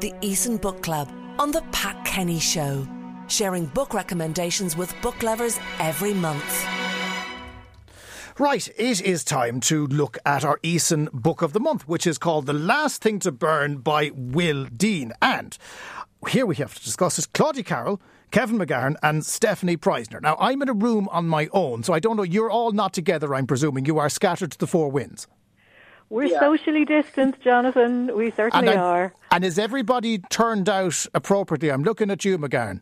The Eason Book Club on The Pat Kenny Show, sharing book recommendations with book lovers every month. Right, it is time to look at our Eason Book of the Month, which is called The Last Thing to Burn by Will Dean. And here we have to discuss is Claudia Carroll, Kevin McGahern, and Stephanie Preissner. Now, I'm in a room on my own, so I don't know. You're all not together, I'm presuming. You are scattered to the four winds. We're yeah. socially distanced, Jonathan. We certainly and are. And is everybody turned out appropriately? I'm looking at you, McGahern.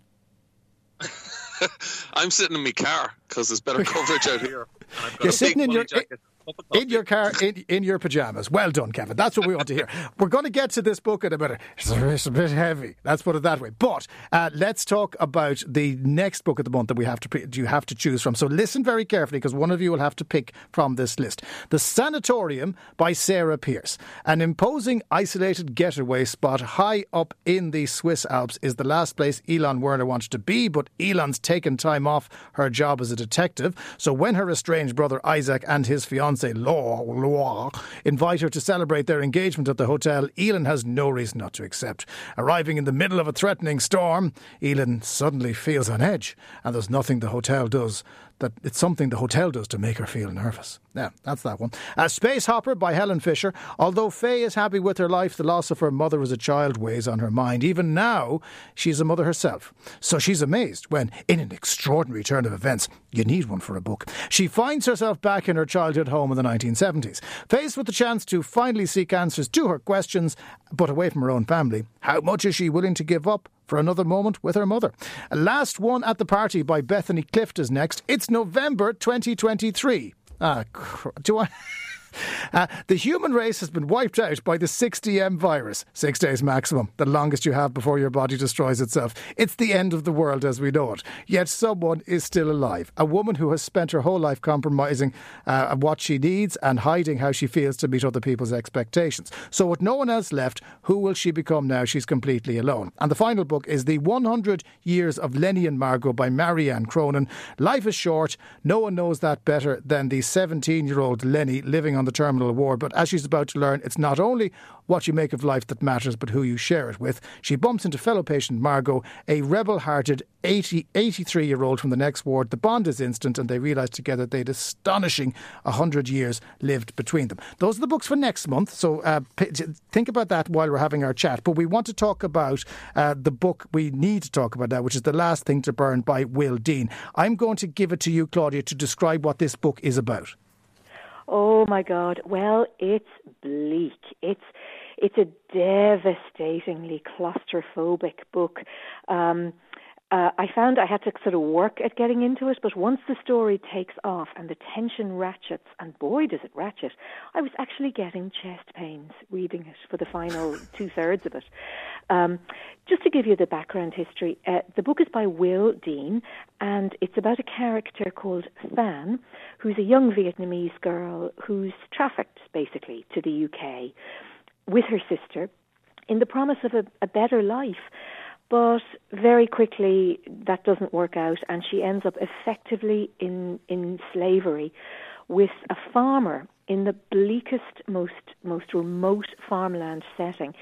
I'm sitting in my car because there's better coverage out here. You're sitting in your. Jacket in your car, in, in your pajamas. Well done, Kevin. That's what we want to hear. We're going to get to this book in a minute. It's a, it's a bit heavy. Let's put it that way. But uh, let's talk about the next book of the month that we have to you have to choose from. So listen very carefully because one of you will have to pick from this list. The Sanatorium by Sarah Pearse. An imposing, isolated getaway spot high up in the Swiss Alps is the last place Elin Warner wants to be, but Elin's taken time off her job as a detective. So when her estranged brother Isaac and his fiancée fiancée Laure, invite her to celebrate their engagement at the hotel, Elin has no reason not to accept. Arriving in the middle of a threatening storm, Elin suddenly feels on edge, and there's nothing the hotel does that it's something the hotel does to make her feel nervous. Yeah, that's that one. A Space Hopper by Helen Fisher. Although Faye is happy with her life, the loss of her mother as a child weighs on her mind. Even now, she's a mother herself. So she's amazed when, in an extraordinary turn of events, you need one for a book, she finds herself back in her childhood home in the 1970s. Faced with the chance to finally seek answers to her questions, but away from her own family, how much is she willing to give up for another moment with her mother. Last one at the party by Bethany Clift is next. It's November 2023. Ah, do I? Uh, the human race has been wiped out by the 6DM virus. Six days maximum, the longest you have before your body destroys itself. It's the end of the world as we know it. Yet someone is still alive. A woman who has spent her whole life compromising uh, what she needs and hiding how she feels to meet other people's expectations. So, with no one else left, who will she become now? She's completely alone. And the final book is The 100 Years of Lenny and Margot by Marianne Cronin. Life is short. No one knows that better than the 17 year old Lenny living on the terminal ward. But as she's about to learn, it's not only what you make of life that matters, but who you share it with. She bumps into fellow patient Margot, a rebel hearted 83 year old from the next ward. The bond is instant, and they realise together they'd astonishing 100 years lived between them. Those are the books for next month, so uh, think about that while we're having our chat. But we want to talk about uh, the book we need to talk about now, which is The Last Thing to Burn by Will Dean. I'm going to give it to you, Claudia, to describe what this book is about. Oh my God. Well, it's bleak. It's it's a devastatingly claustrophobic book. Um, uh, I found I had to sort of work at getting into it, but once the story takes off and the tension ratchets, and boy does it ratchet, I was actually getting chest pains reading it for the final two thirds of it. Um, just to give you the background history, uh, the book is by Will Dean, and it's about a character called Thanh, who's a young Vietnamese girl who's trafficked basically to the UK with her sister in the promise of a, a better life. But very quickly, that doesn't work out, and she ends up effectively in, in slavery with a farmer in the bleakest, most, most remote farmland setting.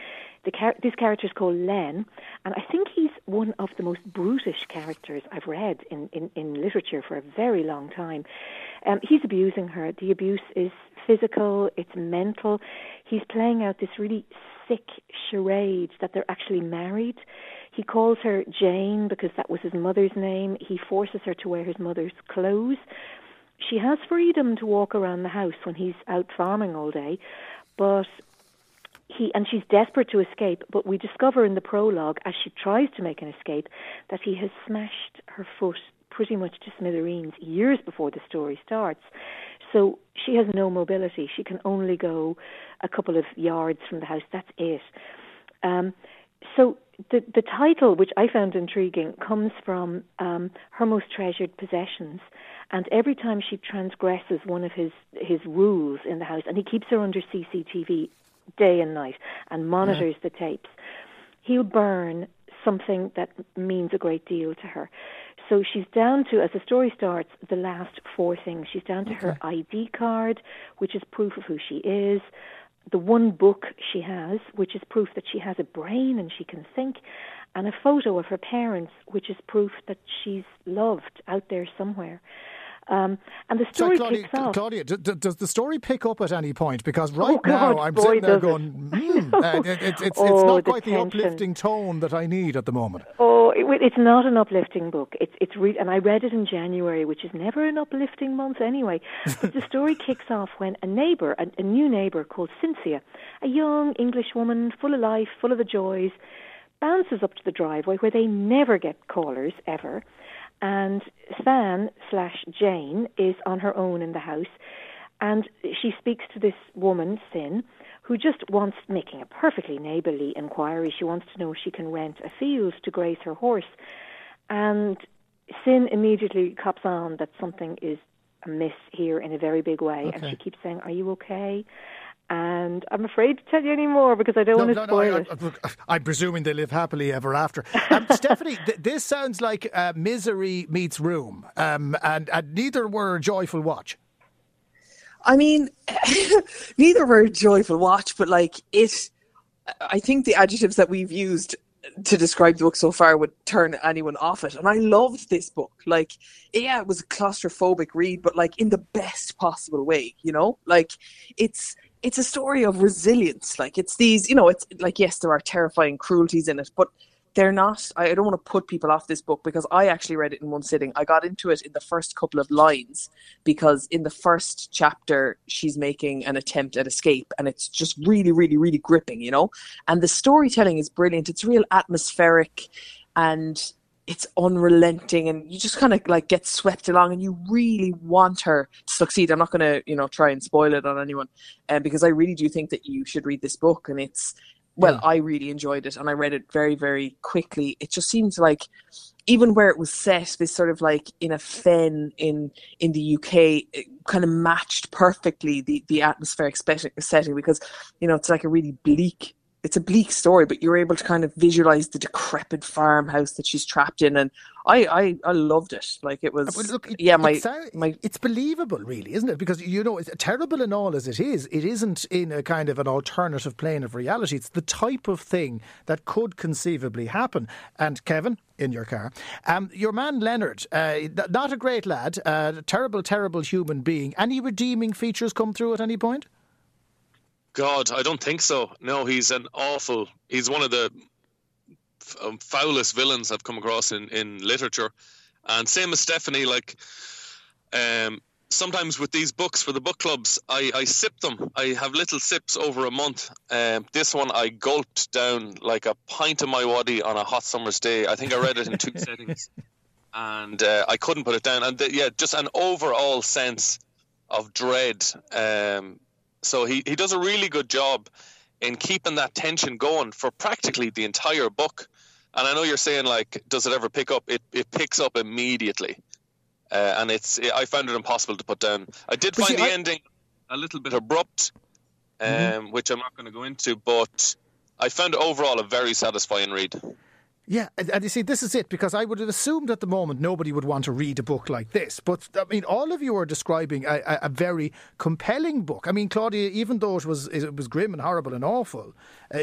Char- this character is called Lenn, and I think he's one of the most brutish characters I've read in, in, in literature for a very long time. Um, he's abusing her. The abuse is physical, it's mental. He's playing out this really sick charade that they're actually married. He calls her Jane because that was his mother's name. He forces her to wear his mother's clothes. She has freedom to walk around the house when he's out farming all day, but he and she's desperate to escape, but we discover in the prologue as she tries to make an escape that he has smashed her foot pretty much to smithereens years before the story starts. So she has no mobility. She can only go a couple of yards from the house. That's it. Um, so the the title, which I found intriguing, comes from um, her most treasured possessions. And every time she transgresses one of his his rules in the house, and he keeps her under CCTV day and night and monitors yeah. the tapes, he'll burn something that means a great deal to her. So she's down to, as the story starts, the last four things. She's down to okay. her ID card, which is proof of who she is, the one book she has, which is proof that she has a brain and she can think, and a photo of her parents, which is proof that she's loved out there somewhere. Um, and the story Claudia, kicks off. Claudia, d- d- does the story pick up at any point? Because right oh, God, now I'm sitting there going, mm, uh, it, it, it's, oh, not the quite the uplifting tone that I need at the moment. Oh, it, it's not an uplifting book. It's it's re- and I read it in January, which is never an uplifting month anyway. But the story kicks off when a neighbour, a, a new neighbour called Cynthia, a young English woman, full of life, full of the joys, bounces up to the driveway where they never get callers ever and Svan slash Jane is on her own in the house, and she speaks to this woman, Sin, who just wants making a perfectly neighbourly inquiry. She wants to know if she can rent a field to graze her horse, and Sin immediately cops on that something is amiss here in a very big way, Okay. and she keeps saying, "Are you okay?" And I'm afraid to tell you any more because I don't want to no, spoil I, it. I, am presuming they live happily ever after. Um, Stephanie, th- this sounds like uh, misery meets room, um, and, and neither were a joyful watch. I mean, neither were a joyful watch, but like it, I think the adjectives that we've used to describe the book so far would turn anyone off it. And I loved this book. Like, yeah, it was a claustrophobic read, but like in the best possible way, you know? Like, it's it's a story of resilience. Like, it's these, you know, it's like yes, there are terrifying cruelties in it, but they're not I don't want to put people off this book because I actually read it in one sitting. I got into it in the first couple of lines because in the first chapter she's making an attempt at escape and it's just really really really gripping, you know? And the storytelling is brilliant. It's real atmospheric and it's unrelenting and you just kind of like get swept along and you really want her to succeed. I'm not going to, you know, try and spoil it on anyone um, because I really do think that you should read this book and it's well. I really enjoyed it and I read it very, very quickly. It just seems like even where it was set, this sort of like in a fen in in the UK, it kind of matched perfectly the the atmospheric setting because you know it's like a really bleak. It's a bleak story, but you're able to kind of visualize the decrepit farmhouse that she's trapped in, and I I, I loved it. Like it was, But look, it, yeah, my sou- my it's believable, really, isn't it? Because you know, it's terrible and all as it is, it isn't in a kind of an alternative plane of reality. It's the type of thing that could conceivably happen. And Kevin, in your car, um, your man Leonard, uh, not a great lad, uh, terrible, terrible human being. Any redeeming features come through at any point? God, I don't think so. No, he's an awful. He's one of the f- um, foulest villains I've come across in in literature, and same as Stephanie. Like, um, sometimes with these books for the book clubs, I I sip them. I have little sips over a month. Um, this one I gulped down like a pint of Mi Wadi on a hot summer's day. I think I read it in two settings, and uh, I couldn't put it down. And the, yeah, just an overall sense of dread. Um, so he, he does a really good job in keeping that tension going for practically the entire book. And I know you're saying like, does it ever pick up? It it picks up immediately, uh, and it's I found it impossible to put down. I did find see, the I- ending a little bit abrupt, um, Mm-hmm. which I'm not going to go into, but I found it overall a very satisfying read. Yeah, and, you see, this is it because I would have assumed at the moment nobody would want to read a book like this. But I mean, all of you are describing a, a, a very compelling book. I mean, Claudia, even though it was it was grim and horrible and awful, uh,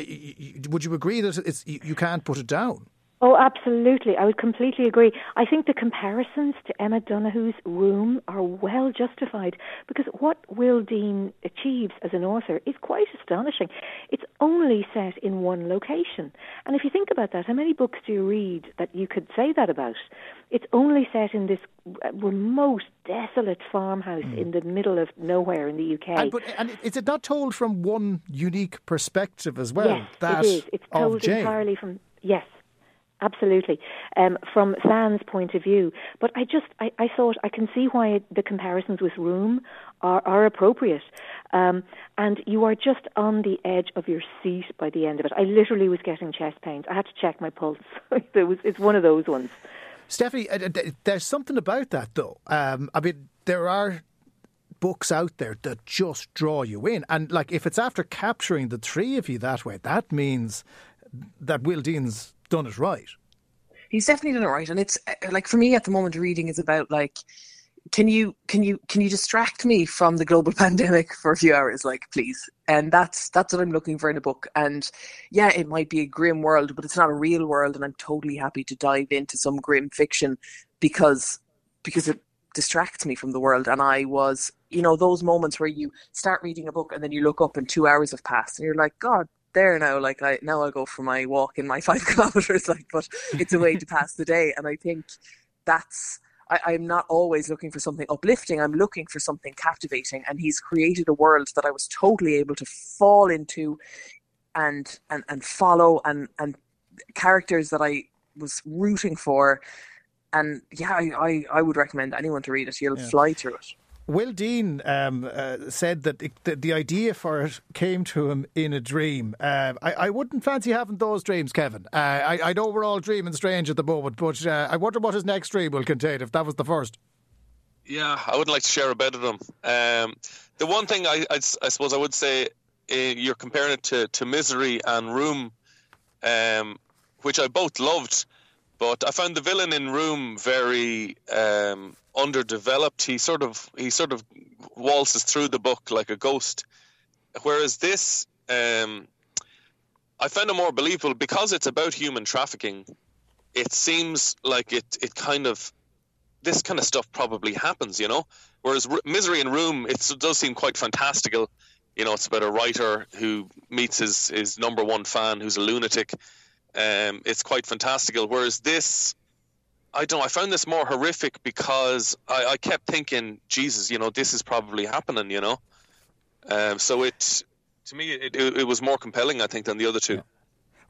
would you agree that it's you can't put it down? Oh, absolutely. I would completely agree. I think the comparisons to Emma Donoghue's Room are well justified because what Will Dean achieves as an author is quite astonishing. It's only set in one location. And if you think about that, how many books do you read that you could say that about? It's only set in this uh, remote, desolate farmhouse hmm. in the middle of nowhere in the UK. And, but and is it not told from one unique perspective as well? Yes, that it is. It's told entirely from yes, absolutely, um, from San's point of view. But I just I, I thought I can see why the comparisons with Room are are appropriate, um, and you are just on the edge of your seat by the end of it. I literally was getting chest pains. I had to check my pulse. it was it's one of those ones. Stephanie, uh, there's something about that though. Um, I mean, there are books out there that just draw you in, and like if it's after capturing the three of you that way, that means that Will Dean's done it right. he's definitely done it right and it's uh, like for me at the moment reading is about like can you can you can you distract me from the global pandemic for a few hours? Like please. And that's that's what i'm looking for in a book. And yeah it might be a grim world but it's not a real world and i'm totally happy to dive into some grim fiction because because it distracts me from the world. And i was you know those moments where you start reading a book and then you look up and two hours have passed and you're like god there now like i now i'll go for my walk in my five kilometers like but it's a way to pass the day and i think that's I, am not always looking for something uplifting. I'm looking for something captivating. And he's created a world that I was totally able to fall into and and, and follow and, and characters that I was rooting for. And yeah, I, I, I would recommend anyone to read it. You'll yeah. fly through it. Will Dean um, uh, said that the, the, idea for it came to him in a dream. Uh, I, I, wouldn't fancy having those dreams, Kevin. Uh, I, I, know we're all dreaming strange at the moment, but uh, I wonder what his next dream will contain if that was the first. Yeah, I would like to share a bit of them. Um, the one thing I, I, suppose I would say, uh, you're comparing it to, to Misery and Room, um, which I both loved, but I found the villain in Room very. Underdeveloped. He sort of he sort of waltzes through the book like a ghost, whereas this um, I found it more believable because it's about human trafficking. It seems like it it kind of this kind of stuff probably happens, you know. Whereas R- Misery in Room, it does seem quite fantastical. You know, it's about a writer who meets his his number one fan, who's a lunatic. Um, it's quite fantastical. Whereas this, I don't know. I found this more horrific because I, I kept thinking, Jesus, you know, this is probably happening, you know. Um, so it, to me, it, it, it, was more compelling, I think, than the other two. Yeah.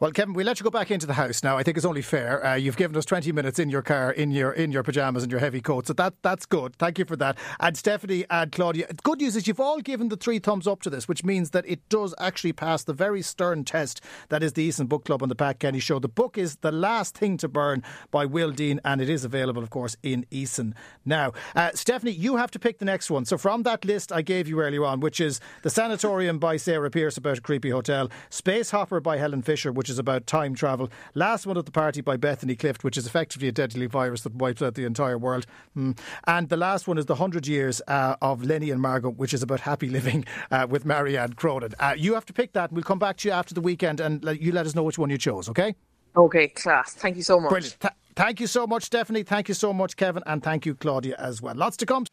Well, Kevin, we let you go back into the house now. I think it's only fair. Uh, you've given us 20 minutes in your car, in your in your pajamas and your heavy coat, so that that's good. Thank you for that. And Stephanie and Claudia, good news is you've all given the three thumbs up to this, which means that it does actually pass the very stern test that is the Eason Book Club on the Pat Kenny Show. The book is The Last Thing to Burn by Will Dean, and it is available, of course, in Eason now. Uh, Stephanie, you have to pick the next one. So from that list I gave you earlier on, which is The Sanatorium by Sarah Pearse about a creepy hotel, Space Hopper by Helen Fisher, which is about time travel. Last one at the party by Bethany Clift, which is effectively a deadly virus that wipes out the entire world. Mm. And the last one is the 100 years uh, of Lenny and Margot, which is about happy living uh, with Marianne Cronin. Uh, you have to pick that. We'll come back to you after the weekend and you let us know which one you chose, okay? Okay, class. Thank you so much. Brilliant. Th- thank you so much, Stephanie. Thank you so much, Kevin. And thank you, Claudia, as well. Lots to come.